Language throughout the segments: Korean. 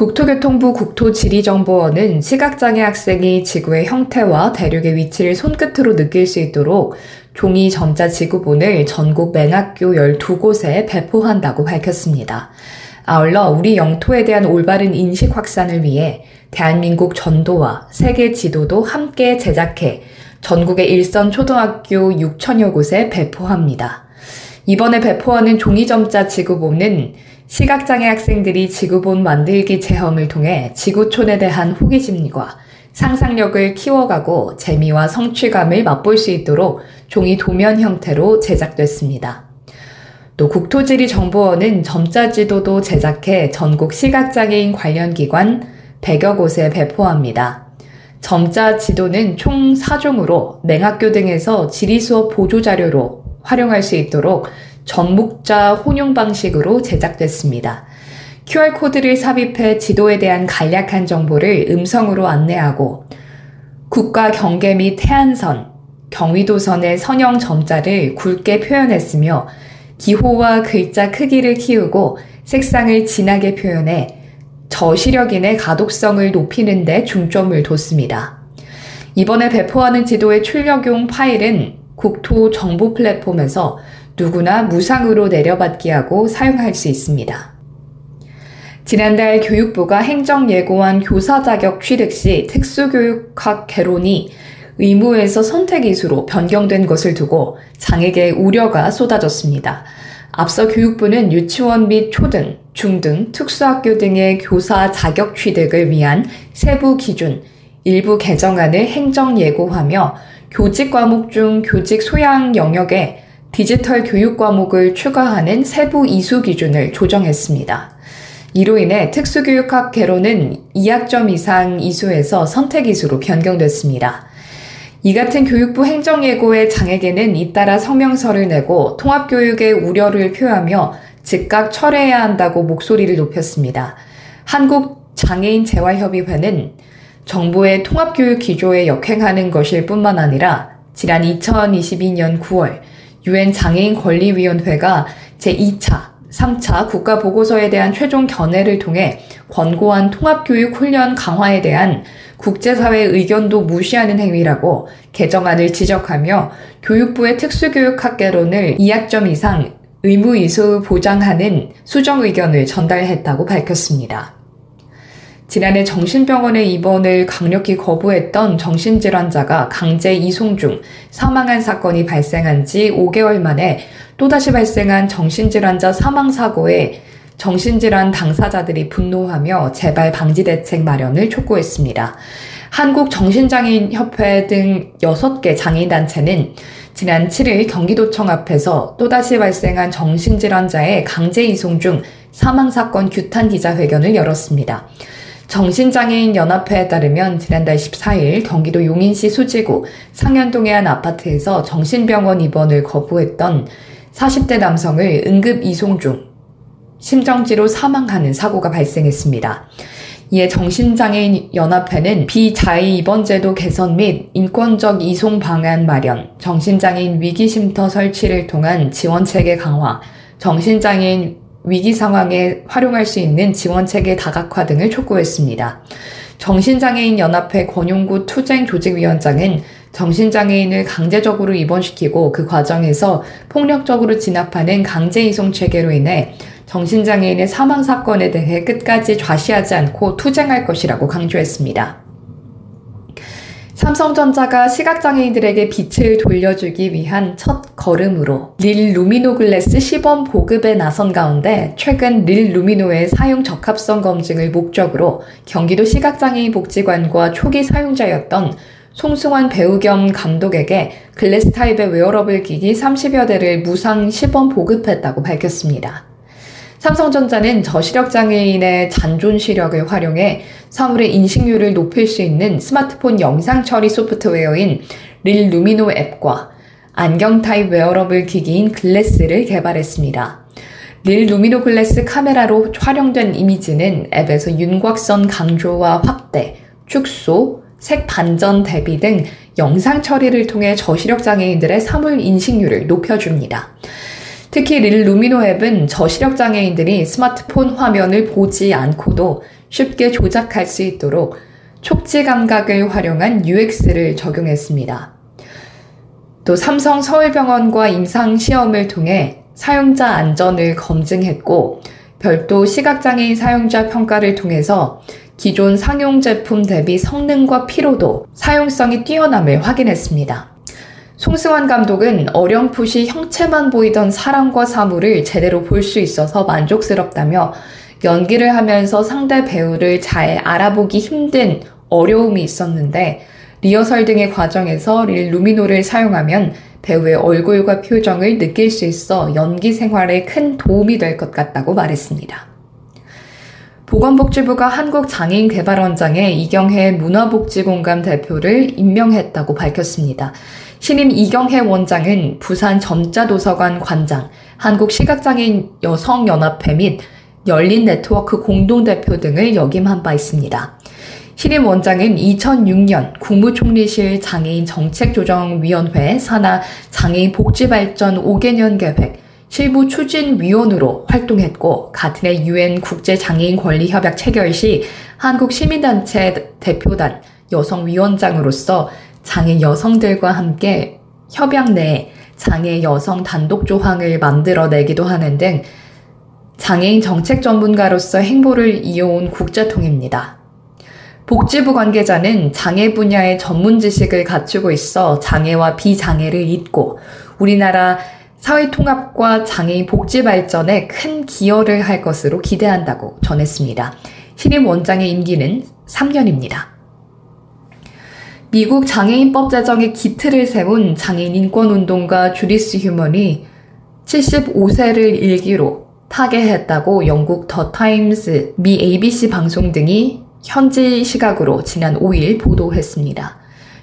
국토교통부 국토지리정보원은 시각장애 학생이 지구의 형태와 대륙의 위치를 손끝으로 느낄 수 있도록 종이 전자지구본을 전국 맹학교 12곳에 배포한다고 밝혔습니다. 아울러 우리 영토에 대한 올바른 인식 확산을 위해 대한민국 전도와 세계 지도도 함께 제작해 전국의 일선 초등학교 6천여 곳에 배포합니다. 이번에 배포하는 종이점자 지구본은 시각장애 학생들이 지구본 만들기 체험을 통해 지구촌에 대한 호기심과 상상력을 키워가고 재미와 성취감을 맛볼 수 있도록 종이 도면 형태로 제작됐습니다. 또 국토지리정보원은 점자 지도도 제작해 전국 시각장애인 관련 기관 100여 곳에 배포합니다. 점자 지도는 총 4종으로 맹학교 등에서 지리 수업 보조 자료로 활용할 수 있도록 전목자 혼용 방식으로 제작됐습니다. QR코드를 삽입해 지도에 대한 간략한 정보를 음성으로 안내하고 국가 경계 및 해안선, 경위도선의 선형 점자를 굵게 표현했으며 기호와 글자 크기를 키우고 색상을 진하게 표현해 저시력인의 가독성을 높이는 데 중점을 뒀습니다. 이번에 배포하는 지도의 출력용 파일은 국토 정보 플랫폼에서 누구나 무상으로 내려받기 하고 사용할 수 있습니다. 지난달 교육부가 행정 예고한 교사 자격 취득 시 특수교육학 개론이 의무에서 선택 이수로 변경된 것을 두고 장에게 우려가 쏟아졌습니다. 앞서 교육부는 유치원 및 초등, 중등, 특수학교 등의 교사 자격 취득을 위한 세부 기준, 일부 개정안을 행정 예고하며 교직 과목 중 교직 소양 영역에 디지털 교육 과목을 추가하는 세부 이수 기준을 조정했습니다. 이로 인해 특수교육학 개론은 2학점 이상 이수에서 선택 이수로 변경됐습니다. 이 같은 교육부 행정예고의 장에게는 잇따라 성명서를 내고 통합교육의 우려를 표하며 즉각 철회해야 한다고 목소리를 높였습니다. 한국장애인재활협의회는 정부의 통합교육 기조에 역행하는 것일 뿐만 아니라 지난 2022년 9월 유엔 장애인 권리위원회가 제2차, 3차 국가 보고서에 대한 최종 견해를 통해 권고한 통합교육 훈련 강화에 대한 국제사회 의견도 무시하는 행위라고 개정안을 지적하며 교육부의 특수교육학개론을 2학점 이상 의무 이수 보장하는 수정 의견을 전달했다고 밝혔습니다. 지난해 정신병원에 입원을 강력히 거부했던 정신질환자가 강제 이송 중 사망한 사건이 발생한 지 5개월 만에 또다시 발생한 정신질환자 사망 사고에 정신질환 당사자들이 분노하며 재발 방지 대책 마련을 촉구했습니다. 한국정신장애인협회 등 6개 장애인단체는 지난 7일 경기도청 앞에서 또다시 발생한 정신질환자의 강제 이송 중 사망사건 규탄 기자회견을 열었습니다. 정신장애인 연합회에 따르면 지난달 14일 경기도 용인시 수지구 상현동의 한 아파트에서 정신병원 입원을 거부했던 40대 남성을 응급 이송 중 심정지로 사망하는 사고가 발생했습니다. 이에 정신장애인 연합회는 비자의 입원제도 개선 및 인권적 이송 방안 마련, 정신장애인 위기쉼터 설치를 통한 지원체계 강화, 정신장애인 위기 상황에 활용할 수 있는 지원체계 다각화 등을 촉구했습니다. 정신장애인 연합회 권용구 투쟁 조직위원장은 정신장애인을 강제적으로 입원시키고 그 과정에서 폭력적으로 진압하는 강제 이송 체계로 인해 정신장애인의 사망 사건에 대해 끝까지 좌시하지 않고 투쟁할 것이라고 강조했습니다. 삼성전자가 시각장애인들에게 빛을 돌려주기 위한 첫 걸음으로 릴 루미노 글래스 시범 보급에 나선 가운데 최근 릴 루미노의 사용 적합성 검증을 목적으로 경기도 시각장애인 복지관과 초기 사용자였던 송승환 배우 겸 감독에게 glass 타입의 웨어러블 기기 30여 대를 무상 시범 보급했다고 밝혔습니다. 삼성전자는 저시력 장애인의 잔존 시력을 활용해 사물의 인식률을 높일 수 있는 스마트폰 영상 처리 소프트웨어인 릴 루미노 앱과 안경 타입 웨어러블 기기인 글래스를 개발했습니다. 릴 루미노 글래스 카메라로 촬영된 이미지는 앱에서 윤곽선 강조와 확대, 축소, 색 반전 대비 등 영상 처리를 통해 저시력 장애인들의 사물 인식률을 높여줍니다. 특히 릴 루미노 앱은 저시력 장애인들이 스마트폰 화면을 보지 않고도 쉽게 조작할 수 있도록 촉지 감각을 활용한 UX를 적용했습니다. 또 삼성 서울병원과 임상 시험을 통해 사용자 안전을 검증했고 별도 시각장애인 사용자 평가를 통해서 기존 상용 제품 대비 성능과 피로도, 사용성이 뛰어남을 확인했습니다. 송승환 감독은 어렴풋이 형체만 보이던 사람과 사물을 제대로 볼 수 있어서 만족스럽다며 연기를 하면서 상대 배우를 잘 알아보기 힘든 어려움이 있었는데 리허설 등의 과정에서 릴 루미노를 사용하면 배우의 얼굴과 표정을 느낄 수 있어 연기 생활에 큰 도움이 될 것 같다고 말했습니다. 보건복지부가 한국장애인개발원장에 이경혜 문화복지공감 대표를 임명했다고 밝혔습니다. 신임 이경혜 원장은 부산 전자도서관 관장, 한국시각장애인 여성연합회 및 열린 네트워크 공동대표 등을 역임한 바 있습니다. 신임 원장은 2006년 국무총리실 장애인 정책조정위원회 산하 장애인 복지발전 5개년 계획 실무 추진위원으로 활동했고 같은 해 유엔 국제장애인 권리협약 체결 시 한국 시민단체 대표단 여성위원장으로서 장애 여성들과 함께 협약 내에 장애 여성 단독 조항을 만들어내기도 하는 등 장애인 정책 전문가로서 행보를 이어온 국제통입니다. 복지부 관계자는 장애 분야의 전문 지식을 갖추고 있어 장애와 비장애를 잇고 우리나라 사회 통합과 장애인 복지 발전에 큰 기여를 할 것으로 기대한다고 전했습니다. 신임 원장의 임기는 3년입니다. 미국 장애인법 제정의 기틀을 세운 장애인 인권운동가 주리스 휴먼이 75세를 일기로 타계했다고 영국 더 타임스, 미 ABC 방송 등이 현지 시각으로 지난 5일 보도했습니다.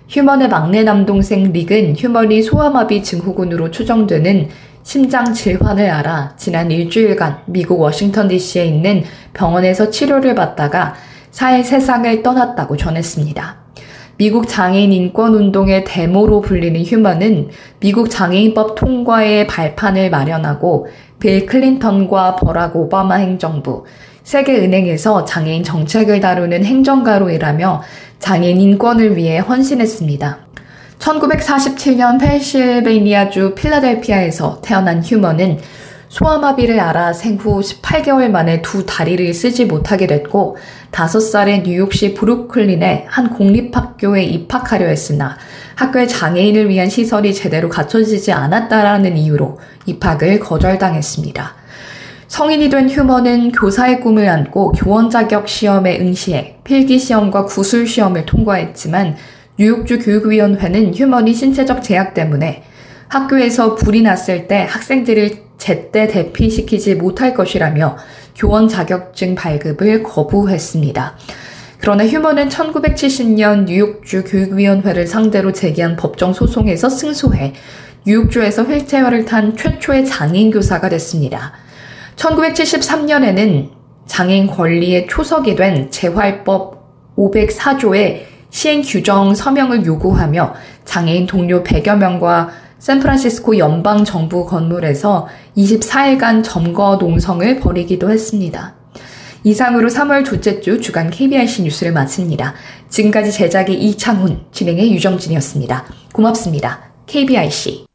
휴먼의 막내 남동생 릭은 휴먼이 소아마비 증후군으로 추정되는 심장 질환을 앓아 지난 일주일간 미국 워싱턴 DC에 있는 병원에서 치료를 받다가 사회 세상을 떠났다고 전했습니다. 미국 장애인 인권 운동의 대모로 불리는 휴먼은 미국 장애인법 통과의 발판을 마련하고 빌 클린턴과 버락 오바마 행정부, 세계은행에서 장애인 정책을 다루는 행정가로 일하며 장애인 인권을 위해 헌신했습니다. 1947년 펜실베이니아주 필라델피아에서 태어난 휴먼은 소아마비를 알아 생후 18개월 만에 두 다리를 쓰지 못하게 됐고 5살에 뉴욕시 브루클린의 한 공립학교에 입학하려 했으나 학교에 장애인을 위한 시설이 제대로 갖춰지지 않았다라는 이유로 입학을 거절당했습니다. 성인이 된 휴먼은 교사의 꿈을 안고 교원 자격 시험에 응시해 필기 시험과 구술 시험을 통과했지만 뉴욕주 교육위원회는 휴먼이 신체적 제약 때문에 학교에서 불이 났을 때 학생들을 제때 대피시키지 못할 것이라며 교원 자격증 발급을 거부했습니다. 그러나 휴먼은 1970년 뉴욕주 교육위원회를 상대로 제기한 법정 소송에서 승소해 뉴욕주에서 휠체어를 탄 최초의 장애인 교사가 됐습니다. 1973년에는 장애인 권리의 초석이 된 재활법 504조의 시행 규정 서명을 요구하며 장애인 동료 100여 명과 샌프란시스코 연방 정부 건물에서 24일간 점거 농성을 벌이기도 했습니다. 이상으로 3월 둘째 주 주간 KBRC 뉴스를 마칩니다. 지금까지 제작의 이창훈, 진행의 유정진이었습니다. 고맙습니다. KBRC.